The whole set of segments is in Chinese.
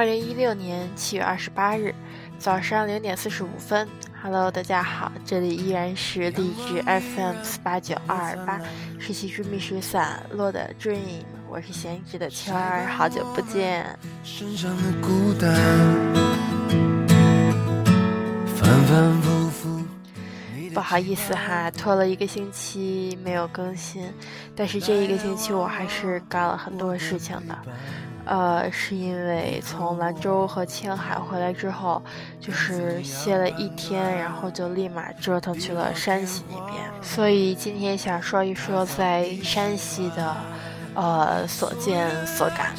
二零一六年七月二十八日早上零点四十五分，Hello，大家好，这里依然是荔枝 FM 四八九二二八，是其之密室散落的 Dream，我是闲置的圈儿，好久不见。不好意思哈，拖了一个星期没有更新，但是这一个星期我还是干了很多事情的。呃，是因为从兰州和青海回来之后，就是歇了一天，然后就立马折腾去了山西那边，所以今天想说一说在山西的，呃，所见所感。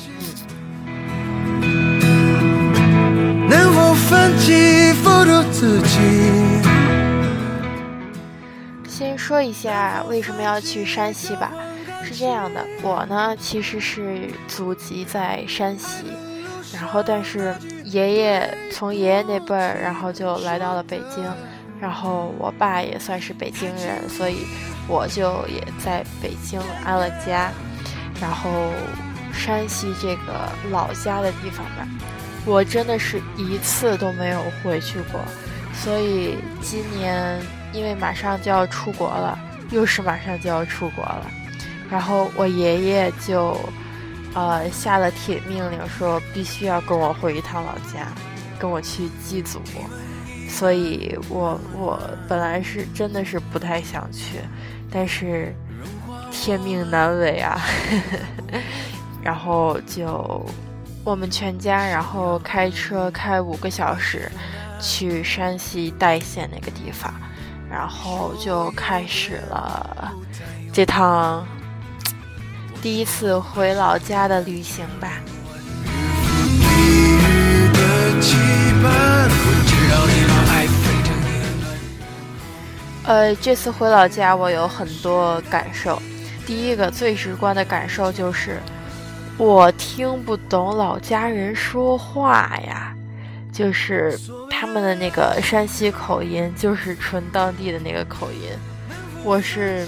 嗯。能否放弃自己？先说一下为什么要去山西吧。是这样的，我呢其实是祖籍在山西，然后但是爷爷从爷爷那辈儿，然后就来到了北京，然后我爸也算是北京人，所以我就也在北京安了家。然后山西这个老家的地方吧，我真的是一次都没有回去过，所以今年因为马上就要出国了，又是马上就要出国了。然后我爷爷就，呃，下了铁命令，说必须要跟我回一趟老家，跟我去祭祖。所以我我本来是真的是不太想去，但是天命难违啊。然后就我们全家，然后开车开五个小时去山西代县那个地方，然后就开始了这趟。第一次回老家的旅行吧。呃，这次回老家我有很多感受。第一个最直观的感受就是，我听不懂老家人说话呀，就是他们的那个山西口音，就是纯当地的那个口音，我是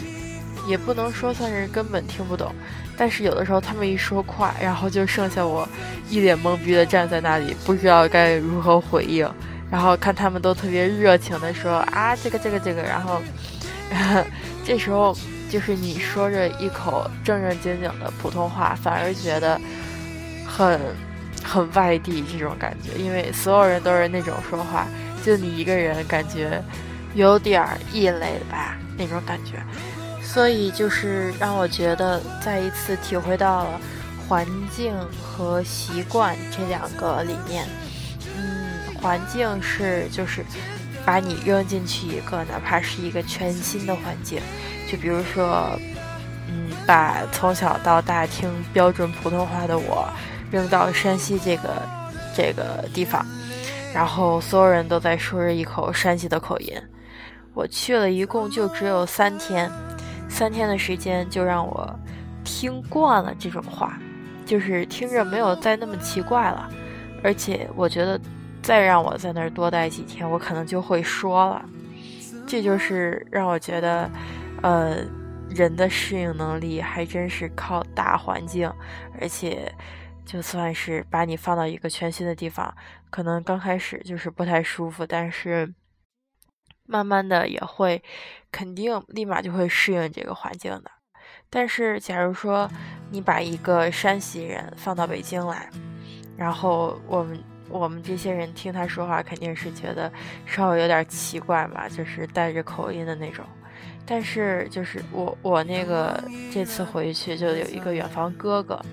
也不能说算是根本听不懂。但是有的时候他们一说快，然后就剩下我一脸懵逼的站在那里，不知道该如何回应。然后看他们都特别热情的说啊这个这个这个，然后 这时候就是你说着一口正正经经的普通话，反而觉得很很外地这种感觉，因为所有人都是那种说话，就你一个人感觉有点异类吧那种感觉。所以就是让我觉得再一次体会到了环境和习惯这两个理念。嗯，环境是就是把你扔进去一个哪怕是一个全新的环境，就比如说，嗯，把从小到大听标准普通话的我扔到山西这个这个地方，然后所有人都在说着一口山西的口音。我去了一共就只有三天。三天的时间就让我听惯了这种话，就是听着没有再那么奇怪了，而且我觉得再让我在那儿多待几天，我可能就会说了。这就是让我觉得，呃，人的适应能力还真是靠大环境，而且就算是把你放到一个全新的地方，可能刚开始就是不太舒服，但是。慢慢的也会，肯定立马就会适应这个环境的。但是，假如说你把一个山西人放到北京来，然后我们我们这些人听他说话，肯定是觉得稍微有点奇怪嘛，就是带着口音的那种。但是，就是我我那个这次回去就有一个远房哥哥，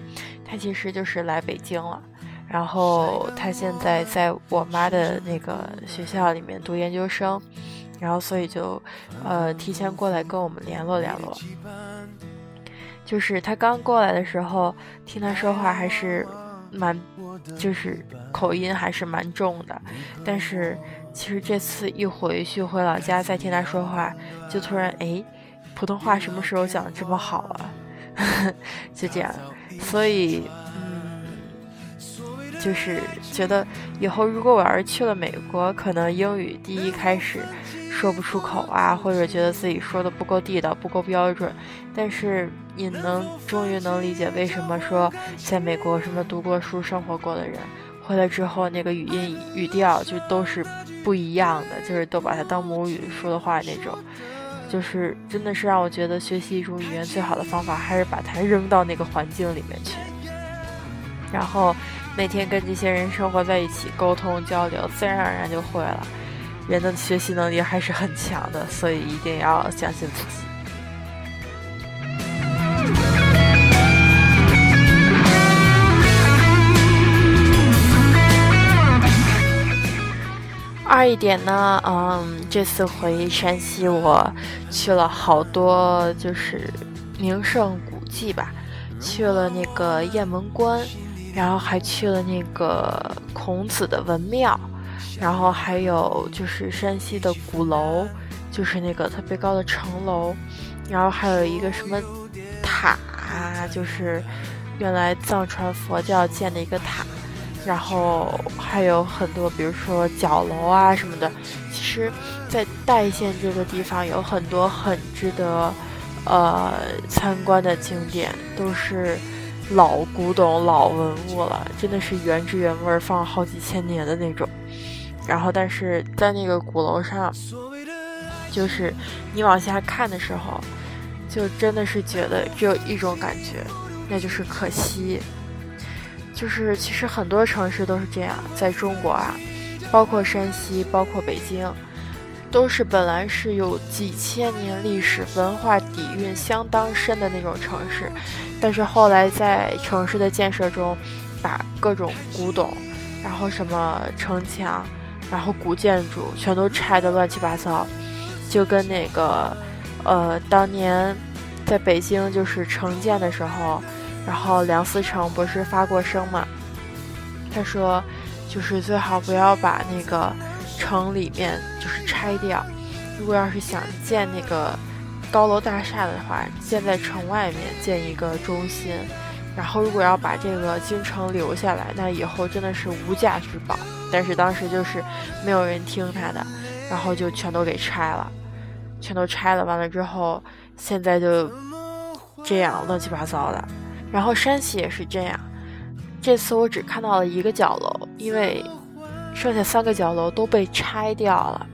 他其实就是来北京了，然后他现在在我妈的那个学校里面读研究生。然后，所以就，呃，提前过来跟我们联络联络。就是他刚过来的时候，听他说话还是蛮，就是口音还是蛮重的。但是，其实这次一回去回老家再听他说话，就突然哎，普通话什么时候讲的这么好啊？就这样，所以嗯。就是觉得以后如果我要是去了美国，可能英语第一开始说不出口啊，或者觉得自己说的不够地道、不够标准。但是你能终于能理解为什么说在美国什么读过书、生活过的人回来之后那个语音语调就都是不一样的，就是都把它当母语说的话那种，就是真的是让我觉得学习一种语言最好的方法还是把它扔到那个环境里面去，然后每天跟这些人生活在一起，沟通交流，自然而然就会了。人的学习能力还是很强的，所以一定要相信自己。二一点呢，嗯，这次回山西，我去了好多就是名胜古迹吧，去了那个雁门关，然后还去了那个孔子的文庙。然后还有就是山西的鼓楼，就是那个特别高的城楼，然后还有一个什么塔，就是原来藏传佛教建的一个塔，然后还有很多，比如说角楼啊什么的。其实，在代县这个地方有很多很值得呃参观的景点，都是老古董、老文物了，真的是原汁原味放好几千年的那种。然后，但是在那个鼓楼上，就是你往下看的时候，就真的是觉得只有一种感觉，那就是可惜。就是其实很多城市都是这样，在中国啊，包括山西，包括北京，都是本来是有几千年历史、文化底蕴相当深的那种城市，但是后来在城市的建设中，把各种古董，然后什么城墙。然后古建筑全都拆得乱七八糟，就跟那个，呃，当年在北京就是城建的时候，然后梁思成不是发过声嘛？他说，就是最好不要把那个城里面就是拆掉，如果要是想建那个高楼大厦的话，建在城外面建一个中心，然后如果要把这个京城留下来，那以后真的是无价之宝。但是当时就是没有人听他的，然后就全都给拆了，全都拆了。完了之后，现在就这样乱七八糟的。然后山西也是这样，这次我只看到了一个角楼，因为剩下三个角楼都被拆掉了。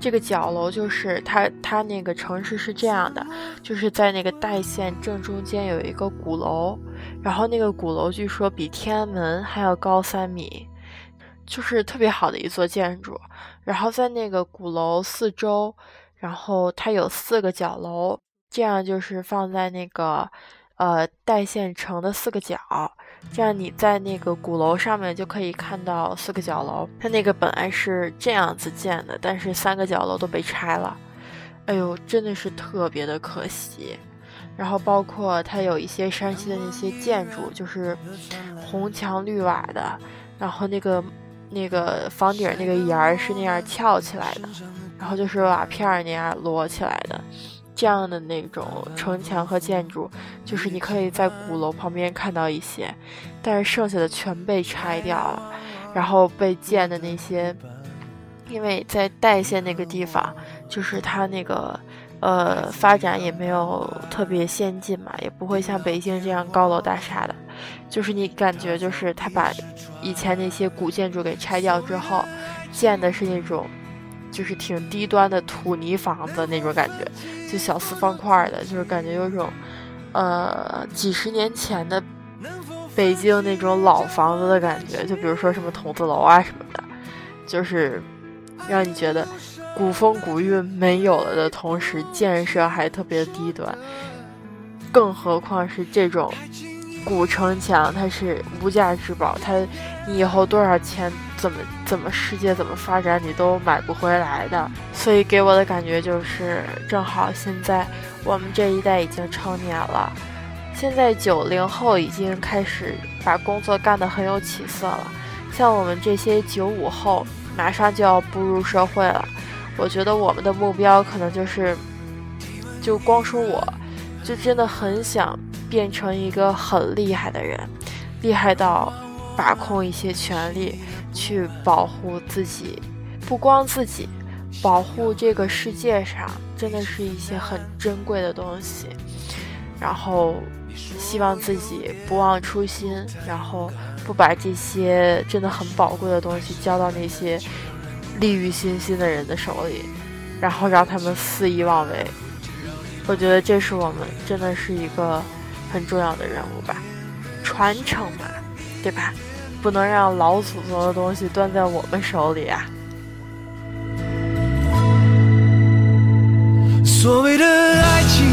这个角楼就是它，它那个城市是这样的，就是在那个代县正中间有一个鼓楼，然后那个鼓楼据说比天安门还要高三米。就是特别好的一座建筑，然后在那个鼓楼四周，然后它有四个角楼，这样就是放在那个呃代县城的四个角，这样你在那个鼓楼上面就可以看到四个角楼。它那个本来是这样子建的，但是三个角楼都被拆了，哎呦，真的是特别的可惜。然后包括它有一些山西的那些建筑，就是红墙绿瓦的，然后那个。那个房顶那个檐儿是那样翘起来的，然后就是瓦片儿那样摞起来的，这样的那种城墙和建筑，就是你可以在鼓楼旁边看到一些，但是剩下的全被拆掉了，然后被建的那些，因为在代县那个地方，就是它那个。呃，发展也没有特别先进嘛，也不会像北京这样高楼大厦的，就是你感觉就是他把以前那些古建筑给拆掉之后，建的是那种就是挺低端的土泥房子那种感觉，就小四方块的，就是感觉有种呃几十年前的北京那种老房子的感觉，就比如说什么筒子楼啊什么的，就是让你觉得。古风古韵没有了的同时，建设还特别低端，更何况是这种古城墙，它是无价之宝，它你以后多少钱，怎么怎么世界怎么发展，你都买不回来的。所以给我的感觉就是，正好现在我们这一代已经成年了，现在九零后已经开始把工作干得很有起色了，像我们这些九五后，马上就要步入社会了。我觉得我们的目标可能就是，就光说我，就真的很想变成一个很厉害的人，厉害到把控一些权利，去保护自己，不光自己，保护这个世界上真的是一些很珍贵的东西，然后希望自己不忘初心，然后不把这些真的很宝贵的东西交到那些利欲熏心的人的手里，然后让他们肆意妄为。我觉得这是我们真的是一个很重要的任务吧，传承嘛，对吧？不能让老祖宗的东西断在我们手里啊。所谓的爱情。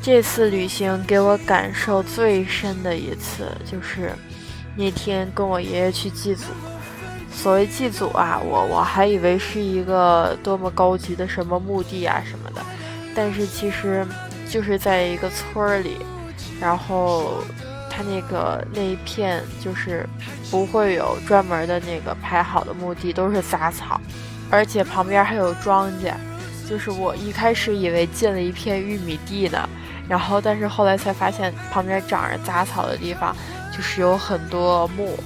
这次旅行给我感受最深的一次，就是那天跟我爷爷去祭祖。所谓祭祖啊，我我还以为是一个多么高级的什么墓地啊什么的，但是其实就是在一个村儿里，然后他那个那一片就是不会有专门的那个排好的墓地，都是杂草，而且旁边还有庄稼，就是我一开始以为进了一片玉米地呢。然后，但是后来才发现，旁边长着杂草的地方，就是有很多墓，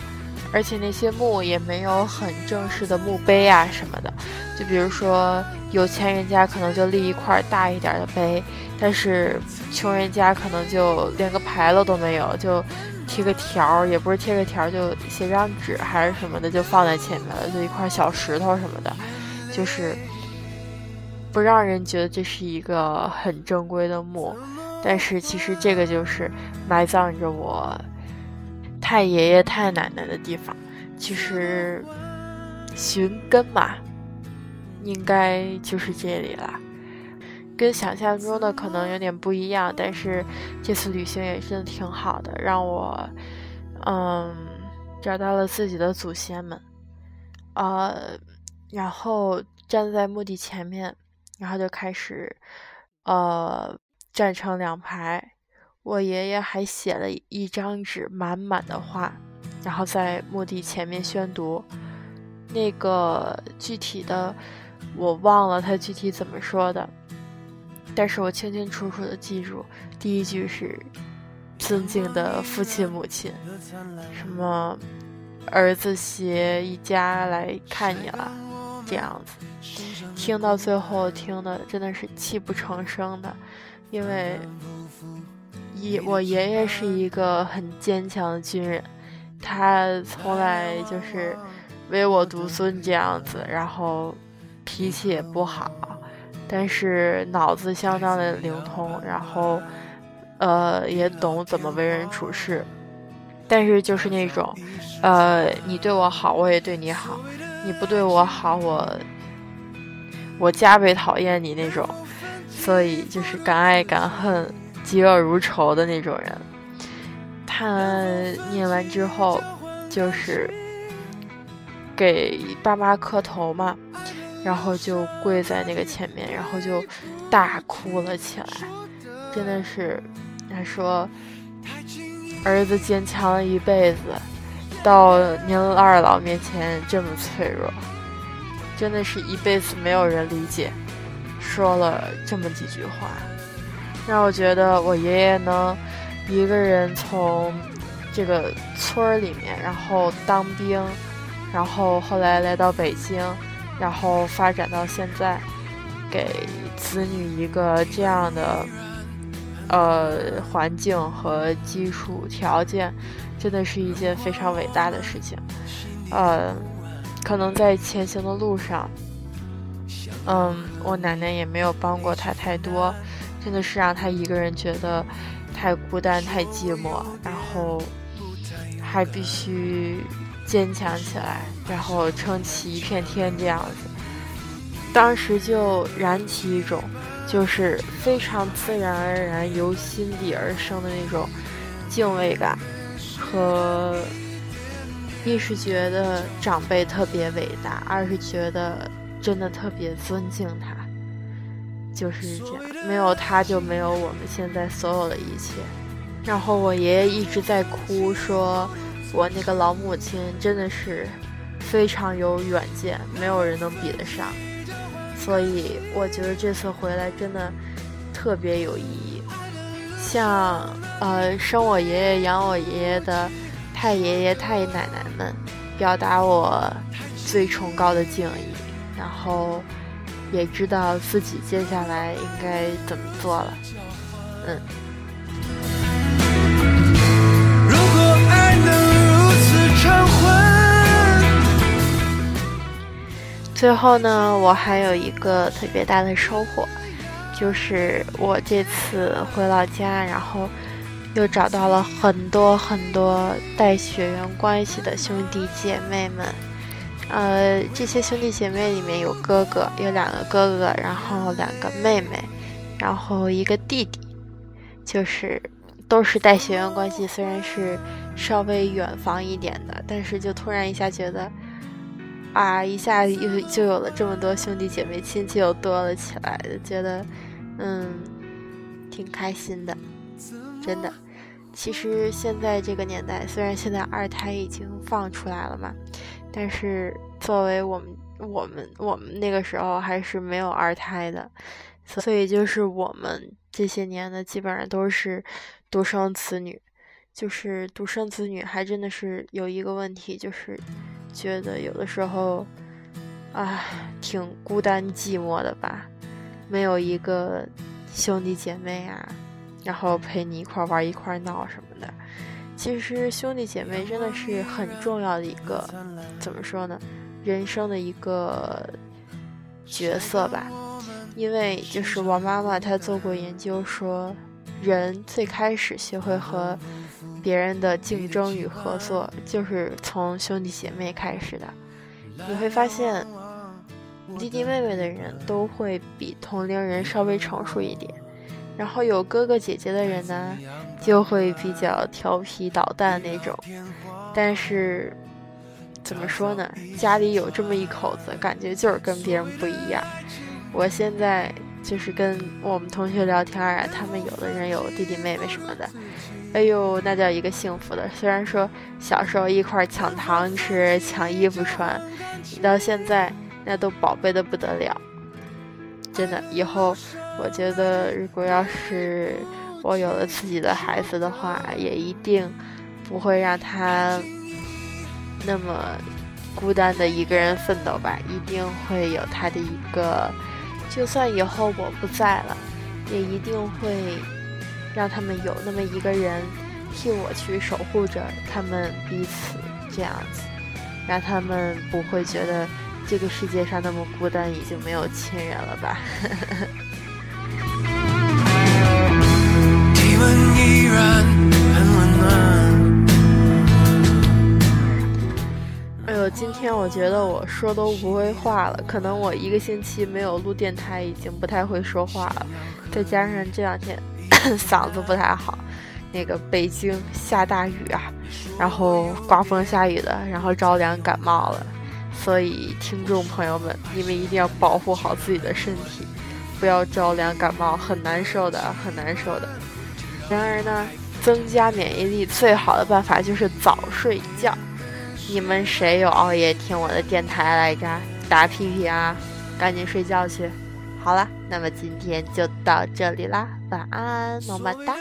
而且那些墓也没有很正式的墓碑啊什么的。就比如说，有钱人家可能就立一块大一点的碑，但是穷人家可能就连个牌楼都没有，就贴个条儿，也不是贴个条儿，就写张纸还是什么的，就放在前面了，就一块小石头什么的，就是不让人觉得这是一个很正规的墓。但是其实这个就是埋葬着我太爷爷太奶奶的地方。其实寻根嘛，应该就是这里了。跟想象中的可能有点不一样，但是这次旅行也真的挺好的，让我嗯找到了自己的祖先们。呃，然后站在墓地前面，然后就开始呃。站成两排，我爷爷还写了一张纸，满满的话，然后在墓地前面宣读。那个具体的我忘了他具体怎么说的，但是我清清楚楚的记住，第一句是“尊敬的父亲母亲”，什么儿子携一家来看你了，这样子。听到最后，听的真的是泣不成声的。因为爷我爷爷是一个很坚强的军人，他从来就是唯我独尊这样子，然后脾气也不好，但是脑子相当的灵通，然后呃也懂怎么为人处事，但是就是那种呃你对我好，我也对你好，你不对我好，我我加倍讨厌你那种。所以就是敢爱敢恨、嫉恶如仇的那种人。他念完之后，就是给爸妈磕头嘛，然后就跪在那个前面，然后就大哭了起来。真的是，他说儿子坚强了一辈子，到您二老面前这么脆弱，真的是一辈子没有人理解。说了这么几句话，让我觉得我爷爷能一个人从这个村里面，然后当兵，然后后来来到北京，然后发展到现在，给子女一个这样的呃环境和基础条件，真的是一件非常伟大的事情。呃，可能在前行的路上。嗯，我奶奶也没有帮过他太多，真的是让他一个人觉得太孤单、太寂寞，然后还必须坚强起来，然后撑起一片天这样子。当时就燃起一种，就是非常自然而然由心底而生的那种敬畏感，和一是觉得长辈特别伟大，二是觉得。真的特别尊敬他，就是这样，没有他就没有我们现在所有的一切。然后我爷爷一直在哭，说我那个老母亲真的是非常有远见，没有人能比得上。所以我觉得这次回来真的特别有意义。像呃生我爷爷养我爷爷的太爷爷太奶奶们，表达我最崇高的敬意。然后也知道自己接下来应该怎么做了。嗯。如果爱能如此长最后呢，我还有一个特别大的收获，就是我这次回老家，然后。又找到了很多很多带血缘关系的兄弟姐妹们。呃，这些兄弟姐妹里面有哥哥，有两个哥哥，然后两个妹妹，然后一个弟弟，就是都是带血缘关系，虽然是稍微远房一点的，但是就突然一下觉得，啊，一下又就有了这么多兄弟姐妹，亲戚又多了起来，觉得，嗯，挺开心的，真的。其实现在这个年代，虽然现在二胎已经放出来了嘛。但是，作为我们我们我们那个时候还是没有二胎的，所以就是我们这些年的基本上都是独生子女。就是独生子女还真的是有一个问题，就是觉得有的时候啊挺孤单寂寞的吧，没有一个兄弟姐妹啊，然后陪你一块玩一块闹什么的。其实兄弟姐妹真的是很重要的一个，怎么说呢？人生的一个角色吧。因为就是我妈妈她做过研究说，人最开始学会和别人的竞争与合作，就是从兄弟姐妹开始的。你会发现，弟弟妹妹的人都会比同龄人稍微成熟一点。然后有哥哥姐姐的人呢，就会比较调皮捣蛋那种。但是，怎么说呢？家里有这么一口子，感觉就是跟别人不一样。我现在就是跟我们同学聊天啊，他们有的人有弟弟妹妹什么的，哎呦，那叫一个幸福的。虽然说小时候一块抢糖吃、抢衣服穿，到现在那都宝贝的不得了。真的，以后。我觉得，如果要是我有了自己的孩子的话，也一定不会让他那么孤单的一个人奋斗吧。一定会有他的一个，就算以后我不在了，也一定会让他们有那么一个人替我去守护着他们彼此，这样子，让他们不会觉得这个世界上那么孤单，已经没有亲人了吧。哎呦，今天我觉得我说都不会话了，可能我一个星期没有录电台，已经不太会说话了。再加上这两天 嗓子不太好，那个北京下大雨啊，然后刮风下雨的，然后着凉感冒了，所以听众朋友们，你们一定要保护好自己的身体，不要着凉感冒，很难受的，很难受的。然而呢，增加免疫力最好的办法就是早睡觉。你们谁有熬夜听我的电台来着？打屁屁啊，赶紧睡觉去。好啦，那么今天就到这里啦，晚安，么么哒。